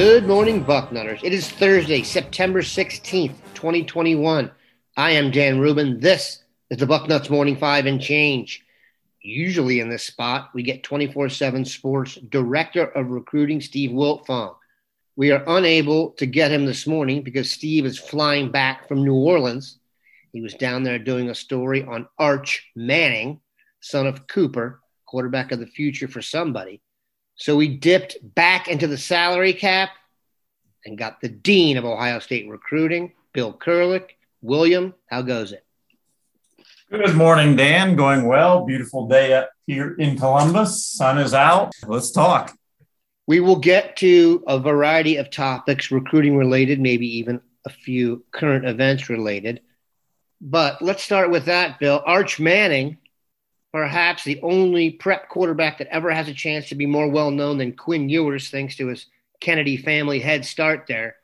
Good morning, Bucknutters. It is Thursday, September 16th, 2021. I am Dan Rubin. This is the Bucknuts Morning Five and Change. Usually in this spot, we get 24 7 Sports Director of Recruiting, Steve Wiltfong. We are unable to get him this morning because Steve is flying back from New Orleans. He was down there doing a story on Arch Manning, son of Cooper, quarterback of the future for somebody. So we dipped back into the salary cap and got the dean of Ohio State recruiting, Bill Kurelic. William, how goes it? Good morning, Dan. Going well. Beautiful day up here in Columbus. Sun is out. Let's talk. We will get to a variety of topics, recruiting related, maybe even a few current events related. But let's start with that, Bill. Arch Manning perhaps the only prep quarterback that ever has a chance to be more well known than Quinn Ewers, thanks to his Kennedy family head start there.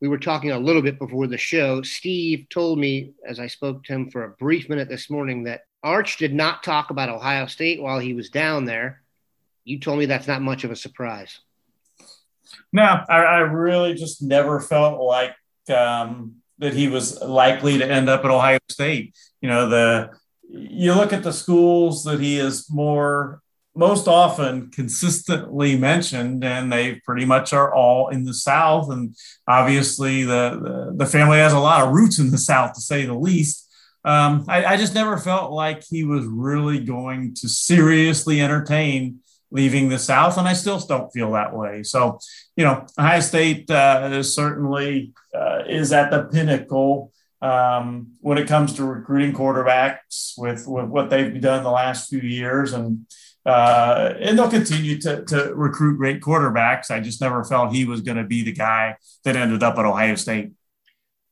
We were talking a little bit before the show. Steve told me, as I spoke to him for a brief minute this morning, that Arch did not talk about Ohio State while he was down there. You told me that's not much of a surprise. No, I, I really just never felt like um, that he was likely to end up at Ohio State. You know, the you look at the schools that he is more most often consistently mentioned, and they pretty much are all in the South. And obviously, the, the, the family has a lot of roots in the South, to say the least. Um, I, I, just never felt like he was really going to seriously entertain leaving the South, and I still don't feel that way. So, you know, Ohio State uh, certainly uh, is at the pinnacle um, when it comes to recruiting quarterbacks with, with what they've done the last few years. And, uh, and they'll continue to, to recruit great quarterbacks. I just never felt he was going to be the guy that ended up at Ohio State.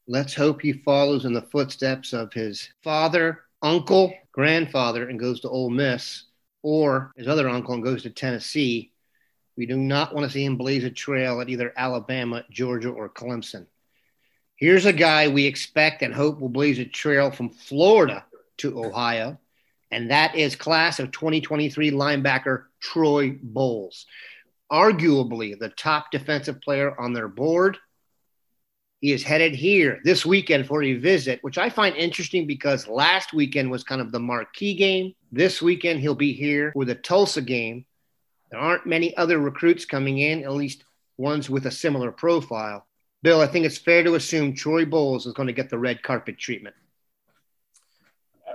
Let's hope he follows in the footsteps of his father, uncle, grandfather, and goes to Ole Miss, or his other uncle and goes to Tennessee. We do not want to see him blaze a trail at either Alabama, Georgia, or Clemson. Here's a guy we expect and hope will blaze a trail from Florida to Ohio, and that is class of 2023 linebacker Troy Bowles. Arguably the top defensive player on their board. He is headed here this weekend for a visit, which I find interesting because last weekend was kind of the marquee game. This weekend, he'll be here for the Tulsa game. There aren't many other recruits coming in, at least ones with a similar profile. Bill, I think it's fair to assume Troy Bowles is going to get the red carpet treatment.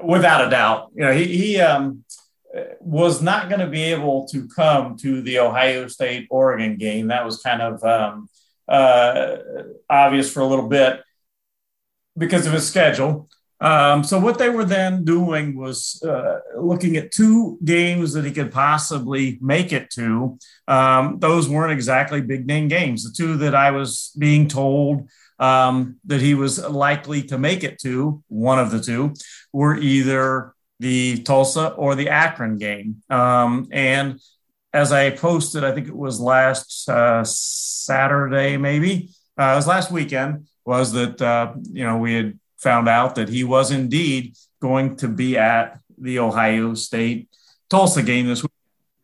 Without a doubt. You know, he, he um, was not going to be able to come to the Ohio State Oregon game. That was kind of um, uh, obvious for a little bit because of his schedule. Um, so what they were then doing was uh, looking at two games that he could possibly make it to. Um, those weren't exactly big name games. The two that I was being told um, that he was likely to make it to, one of the two, were either the Tulsa or the Akron game. Um, and as I posted, I think it was last uh, Saturday, maybe uh, it was last weekend, was that uh, you know we had found out that he was indeed going to be at the Ohio State Tulsa game this week.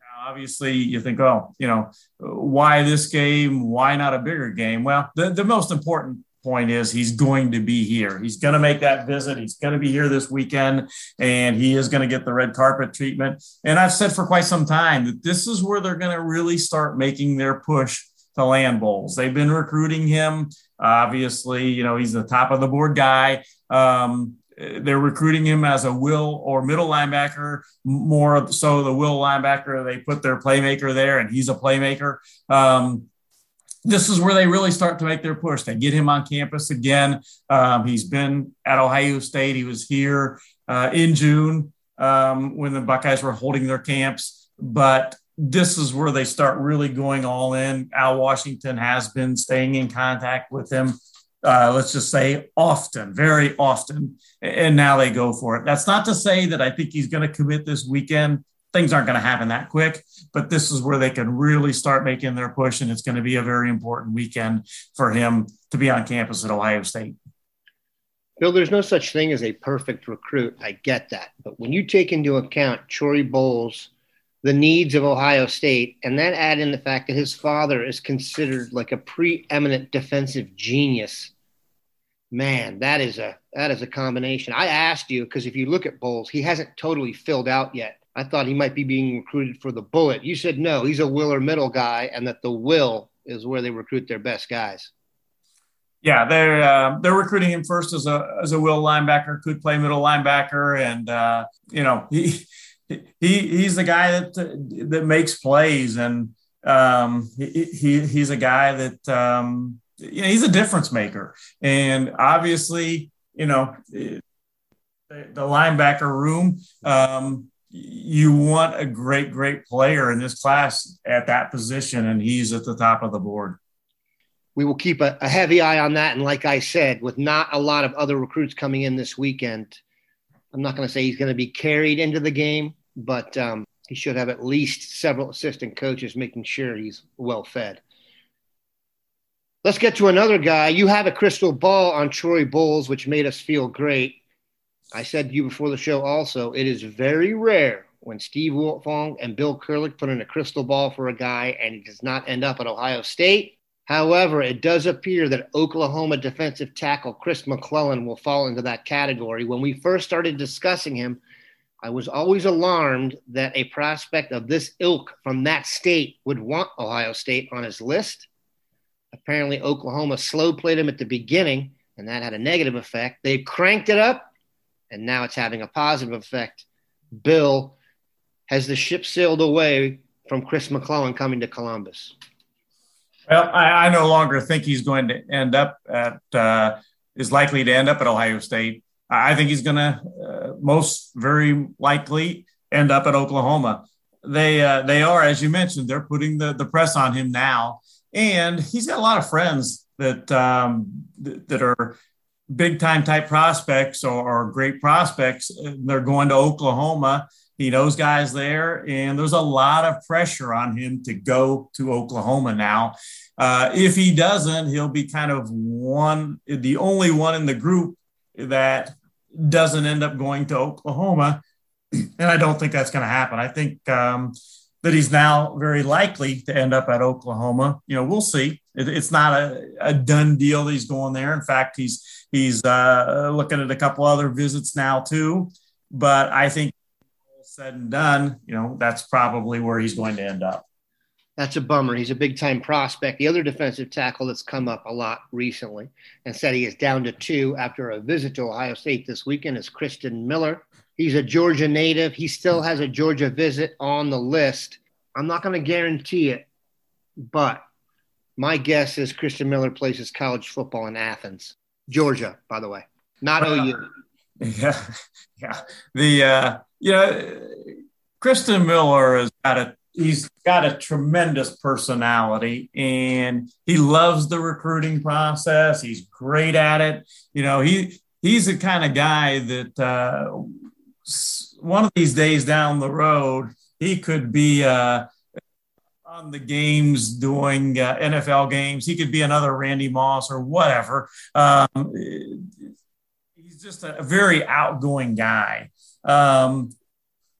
Now, obviously, you think, oh, you know, why this game? Why not a bigger game? Well, the, the most important point is he's going to be here. He's going to make that visit. He's going to be here this weekend and he is going to get the red carpet treatment. And I've said for quite some time that this is where they're going to really start making their push to land Bowles. They've been recruiting him Obviously, you know, he's the top of the board guy. Um, they're recruiting him as a will or middle linebacker, more so the will linebacker. They put their playmaker there, and he's a playmaker. Um, this is where they really start to make their push. They get him on campus again. Um, he's been at Ohio State. He was here uh, in June um, when the Buckeyes were holding their camps, but this is where they start really going all in. Al Washington has been staying in contact with him uh, let's just say often, very often, and now they go for it. That's not to say that I think he's going to commit this weekend. Things aren't going to happen that quick, but this is where they can really start making their push, and it's going to be a very important weekend for him to be on campus at Ohio State. Bill, there's no such thing as a perfect recruit. I get that. But when you take into account Troy Bowles, the needs of Ohio State, and then add in the fact that his father is considered like a preeminent defensive genius. Man, that is a that is a combination. I asked you because if you look at Bowles, he hasn't totally filled out yet. I thought he might be being recruited for the bullet. You said no, he's a will or middle guy, and that the will is where they recruit their best guys. Yeah, they're uh, they're recruiting him first as a as a will linebacker, could play middle linebacker, and uh, you know he he he's the guy that that makes plays, and um, he, he he's a guy that um, you know he's a difference maker, and obviously you know the, linebacker room. Um, you want a great, great player in this class at that position, and he's at the top of the board. We will keep a, a heavy eye on that. And like I said, with not a lot of other recruits coming in this weekend, I'm not going to say he's going to be carried into the game, but um, he should have at least several assistant coaches making sure he's well fed. Let's get to another guy. You have a crystal ball on Troy Bowles, which made us feel great. I said to you before the show also, it is very rare when Steve Wiltfong and Bill Kurelic put in a crystal ball for a guy and he does not end up at Ohio State. However, it does appear that Oklahoma defensive tackle Chris McClellan will fall into that category. When we first started discussing him, I was always alarmed that a prospect of this ilk from that state would want Ohio State on his list. Apparently, Oklahoma slow played him at the beginning, and that had a negative effect. They cranked it up, and now it's having a positive effect. Bill, has the ship sailed away from Chris McClellan coming to Columbus? Well, I, I no longer think he's going to end up at, uh, is likely to end up at Ohio State. I think he's going to uh, most very likely end up at Oklahoma. They uh, they are, as you mentioned, they're putting the, the press on him now, and he's got a lot of friends that um, th- that are big time type prospects or, or great prospects. They're going to Oklahoma. He knows guys there, and there's a lot of pressure on him to go to Oklahoma now. Uh, if he doesn't, he'll be kind of one, the only one in the group that doesn't end up going to Oklahoma. And I don't think that's going to happen. I think um, that he's now very likely to end up at Oklahoma. You know, we'll see. It, it's not a, a, done deal that he's going there. In fact, he's he's uh, looking at a couple other visits now too. But I think all said and done, you know, that's probably where he's going to end up. That's a bummer. He's a big time prospect. The other defensive tackle that's come up a lot recently and said he is down to two after a visit to Ohio State this weekend is Christen Miller. He's a Georgia native. He still has a Georgia visit on the list. I'm not going to guarantee it, but my guess is Christen Miller plays his college football in Athens, Georgia, by the way, not uh, OU. Yeah, yeah. The uh, you know, Christen Miller has got a he's got a tremendous personality and he loves the recruiting process. He's great at it. You know, he he's the kind of guy that uh, one of these days down the road he could be uh, on the games doing uh, NFL games. He could be another Randy Moss or whatever. Um, he's just a, very outgoing guy. Um,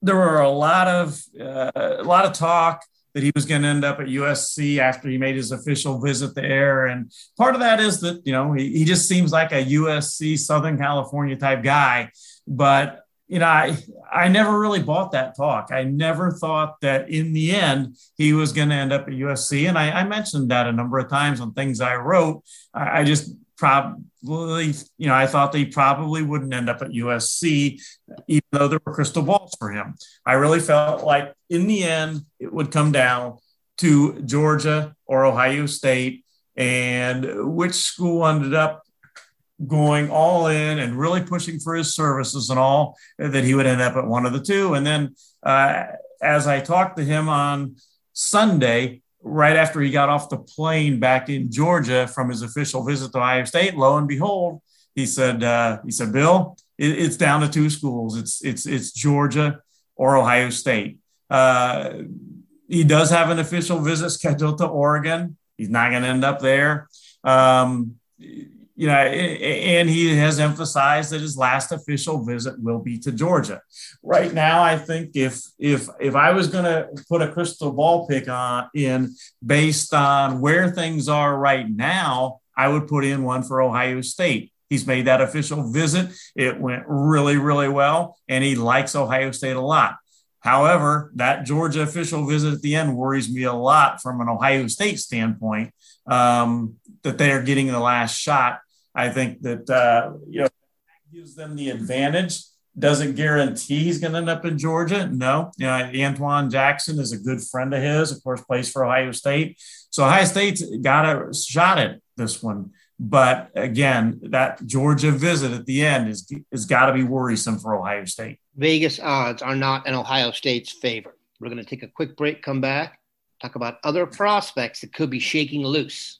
there were a lot of uh, a lot of talk that he was going to end up at USC after he made his official visit there, and part of that is that you know he, he just seems like a USC Southern California type guy, but you know, I, I never really bought that talk. I never thought that in the end he was going to end up at USC. And I, I, mentioned that a number of times on things I wrote. I, I just probably, you know, I thought they probably wouldn't end up at USC, even though there were crystal balls for him. I really felt like in the end it would come down to Georgia or Ohio State. And which school ended up going all in and really pushing for his services and all that he would end up at one of the two. And then uh, as I talked to him on Sunday, right after he got off the plane back in Georgia from his official visit to Ohio State, lo and behold, he said, uh, he said, Bill, it, it's down to two schools. It's it's it's Georgia or Ohio State. Uh, he does have an official visit scheduled to Oregon. He's not going to end up there. Um, you know, and he has emphasized that his last official visit will be to Georgia. Right now, I think if if if I was going to put a crystal ball pick on in based on where things are right now, I would put in one for Ohio State. He's made that official visit. It went really, really well, and he likes Ohio State a lot. However, that Georgia official visit at the end worries me a lot from an Ohio State standpoint um, that they are getting the last shot I think that uh, you know gives them the advantage. Doesn't guarantee he's going to end up in Georgia. No, you know, Antwuan Jackson is a good friend of his. Of course, plays for Ohio State. So Ohio State's got a shot at this one. But again, that Georgia visit at the end is is got to be worrisome for Ohio State. Vegas odds are not in Ohio State's favor. We're going to take a quick break, come back, talk about other prospects that could be shaking loose.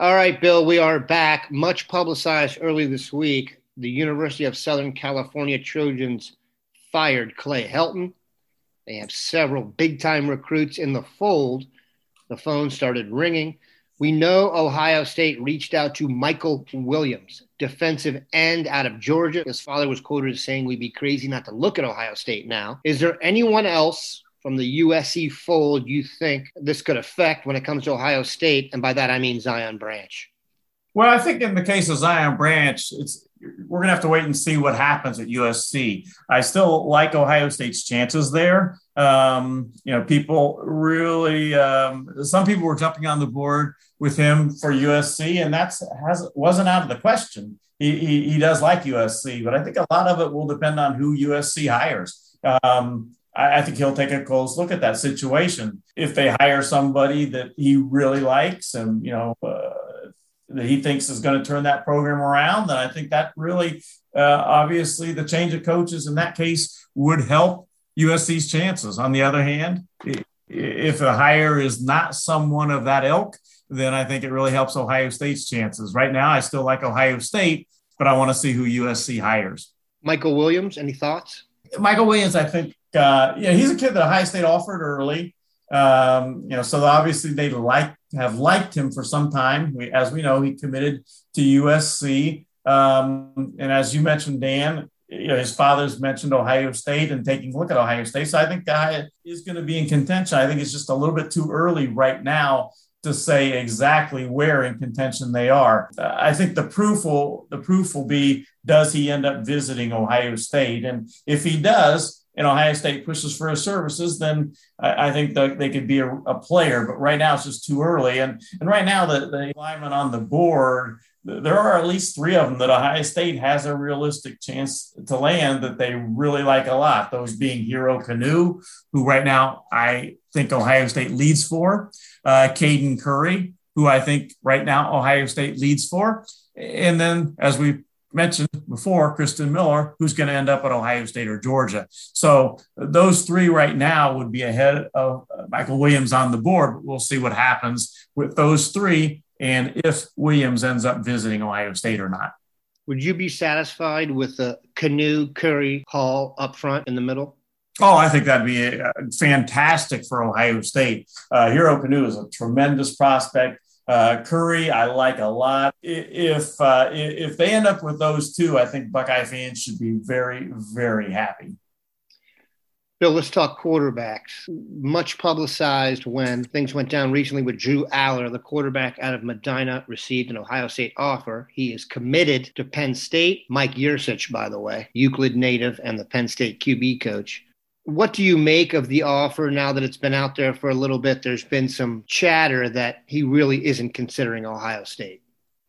All right, Bill, we are back. Much publicized early this week. The University of Southern California Trojans fired Clay Helton. They have several big time recruits in the fold. The phone started ringing. We know Ohio State reached out to Mykel Williams, defensive end out of Georgia. His father was quoted as saying, We'd be crazy not to look at Ohio State now. Is there anyone else from the USC fold you think this could affect when it comes to Ohio State? And by that, I mean Zion Branch. Well, I think in the case of Zion Branch, it's we're going to have to wait and see what happens at USC. I still like Ohio State's chances there. Um, you know, people really, um, some people were jumping on the board with him for USC, and that's has wasn't out of the question. He, he, he does like USC, but I think a lot of it will depend on who USC hires. Um, I, I think he'll take a close look at that situation. If they hire somebody that he really likes and, you know, uh, that he thinks is going to turn that program around, then I think that really, uh, obviously, the change of coaches in that case would help USC's chances. On the other hand, if a hire is not someone of that ilk, then I think it really helps Ohio State's chances. Right now, I still like Ohio State, but I want to see who USC hires. Mykel Williams, any thoughts? Mykel Williams, I think uh, yeah, he's a kid that Ohio State offered early. Um, you know, so obviously they like have liked him for some time. We, as we know, he committed to USC. Um, and as you mentioned, Dan, you know, his father's mentioned Ohio State and taking a look at Ohio State. So I think guy is going to be in contention. I think it's just a little bit too early right now to say exactly where in contention they are. I think the proof will the proof will be does he end up visiting Ohio State, and if he does, and Ohio State pushes for his services, then I, I think that they could be a, a, player. But right now it's just too early. And and right now the, the linemen on the board, there are at least three of them that Ohio State has a realistic chance to land that they really like a lot. Those being Hero Kanu, who right now I think Ohio State leads for, uh, Caden Curry, who I think right now Ohio State leads for. And then, as we mentioned before, Christen Miller, who's going to end up at Ohio State or Georgia. So those three right now would be ahead of uh, Mykel Williams on the board, but we'll see what happens with those three and if Williams ends up visiting Ohio State or not. Would you be satisfied with a Kanu, Curry Hall up front in the middle? Oh, I think that'd be uh, fantastic for Ohio State. Uh, Hero Kanu is a tremendous prospect. Uh, Curry, I like a lot. If uh, if they end up with those two, I think Buckeye fans should be very, very happy. Bill, let's talk quarterbacks. Much publicized when things went down recently with Drew Allar, the quarterback out of Medina, received an Ohio State offer. He is committed to Penn State. Mike Yurcich, by the way, Euclid native and the Penn State QB coach. What do you make of the offer now that it's been out there for a little bit? There's been some chatter that he really isn't considering Ohio State.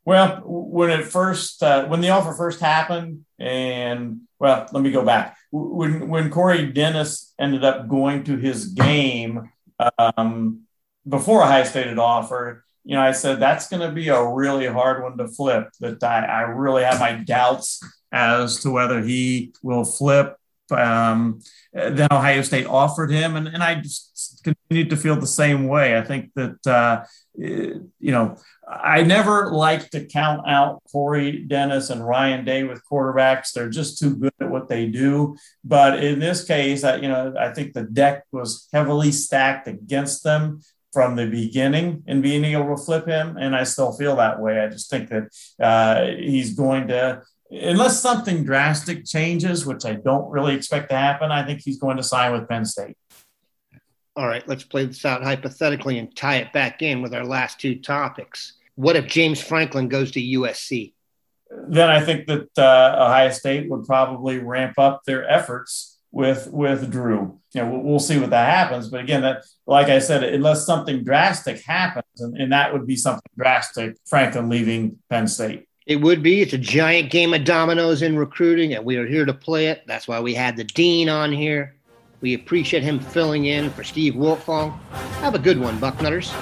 Well, when it first, uh, when the offer first happened, and well, let me go back. When when Corey Dennis ended up going to his game um, before Ohio State had offered, you know, I said that's going to be a really hard one to flip. That I, I really have my doubts as to whether he will flip. Um, then Ohio State offered him, and, and I just continued to feel the same way. I think that uh, you know I never like to count out Corey Dennis and Ryan Day with quarterbacks. They're just too good at what they do. But in this case, I, you know, I think the deck was heavily stacked against them from the beginning in being able to flip him. And I still feel that way. I just think that uh, he's going to, unless something drastic changes, which I don't really expect to happen, I think he's going to sign with Penn State. All right, let's play this out hypothetically and tie it back in with our last two topics. What if James Franklin goes to USC? Then I think that uh, Ohio State would probably ramp up their efforts with with Drew. You know, we'll, we'll, see what that happens. But again, that like I said, unless something drastic happens, and, and that would be something drastic, Franklin leaving Penn State. It would be. It's a giant game of dominoes in recruiting, and we are here to play it. That's why we had the dean on here. We appreciate him filling in for Steve Wiltfong. Have a good one, Bucknutters.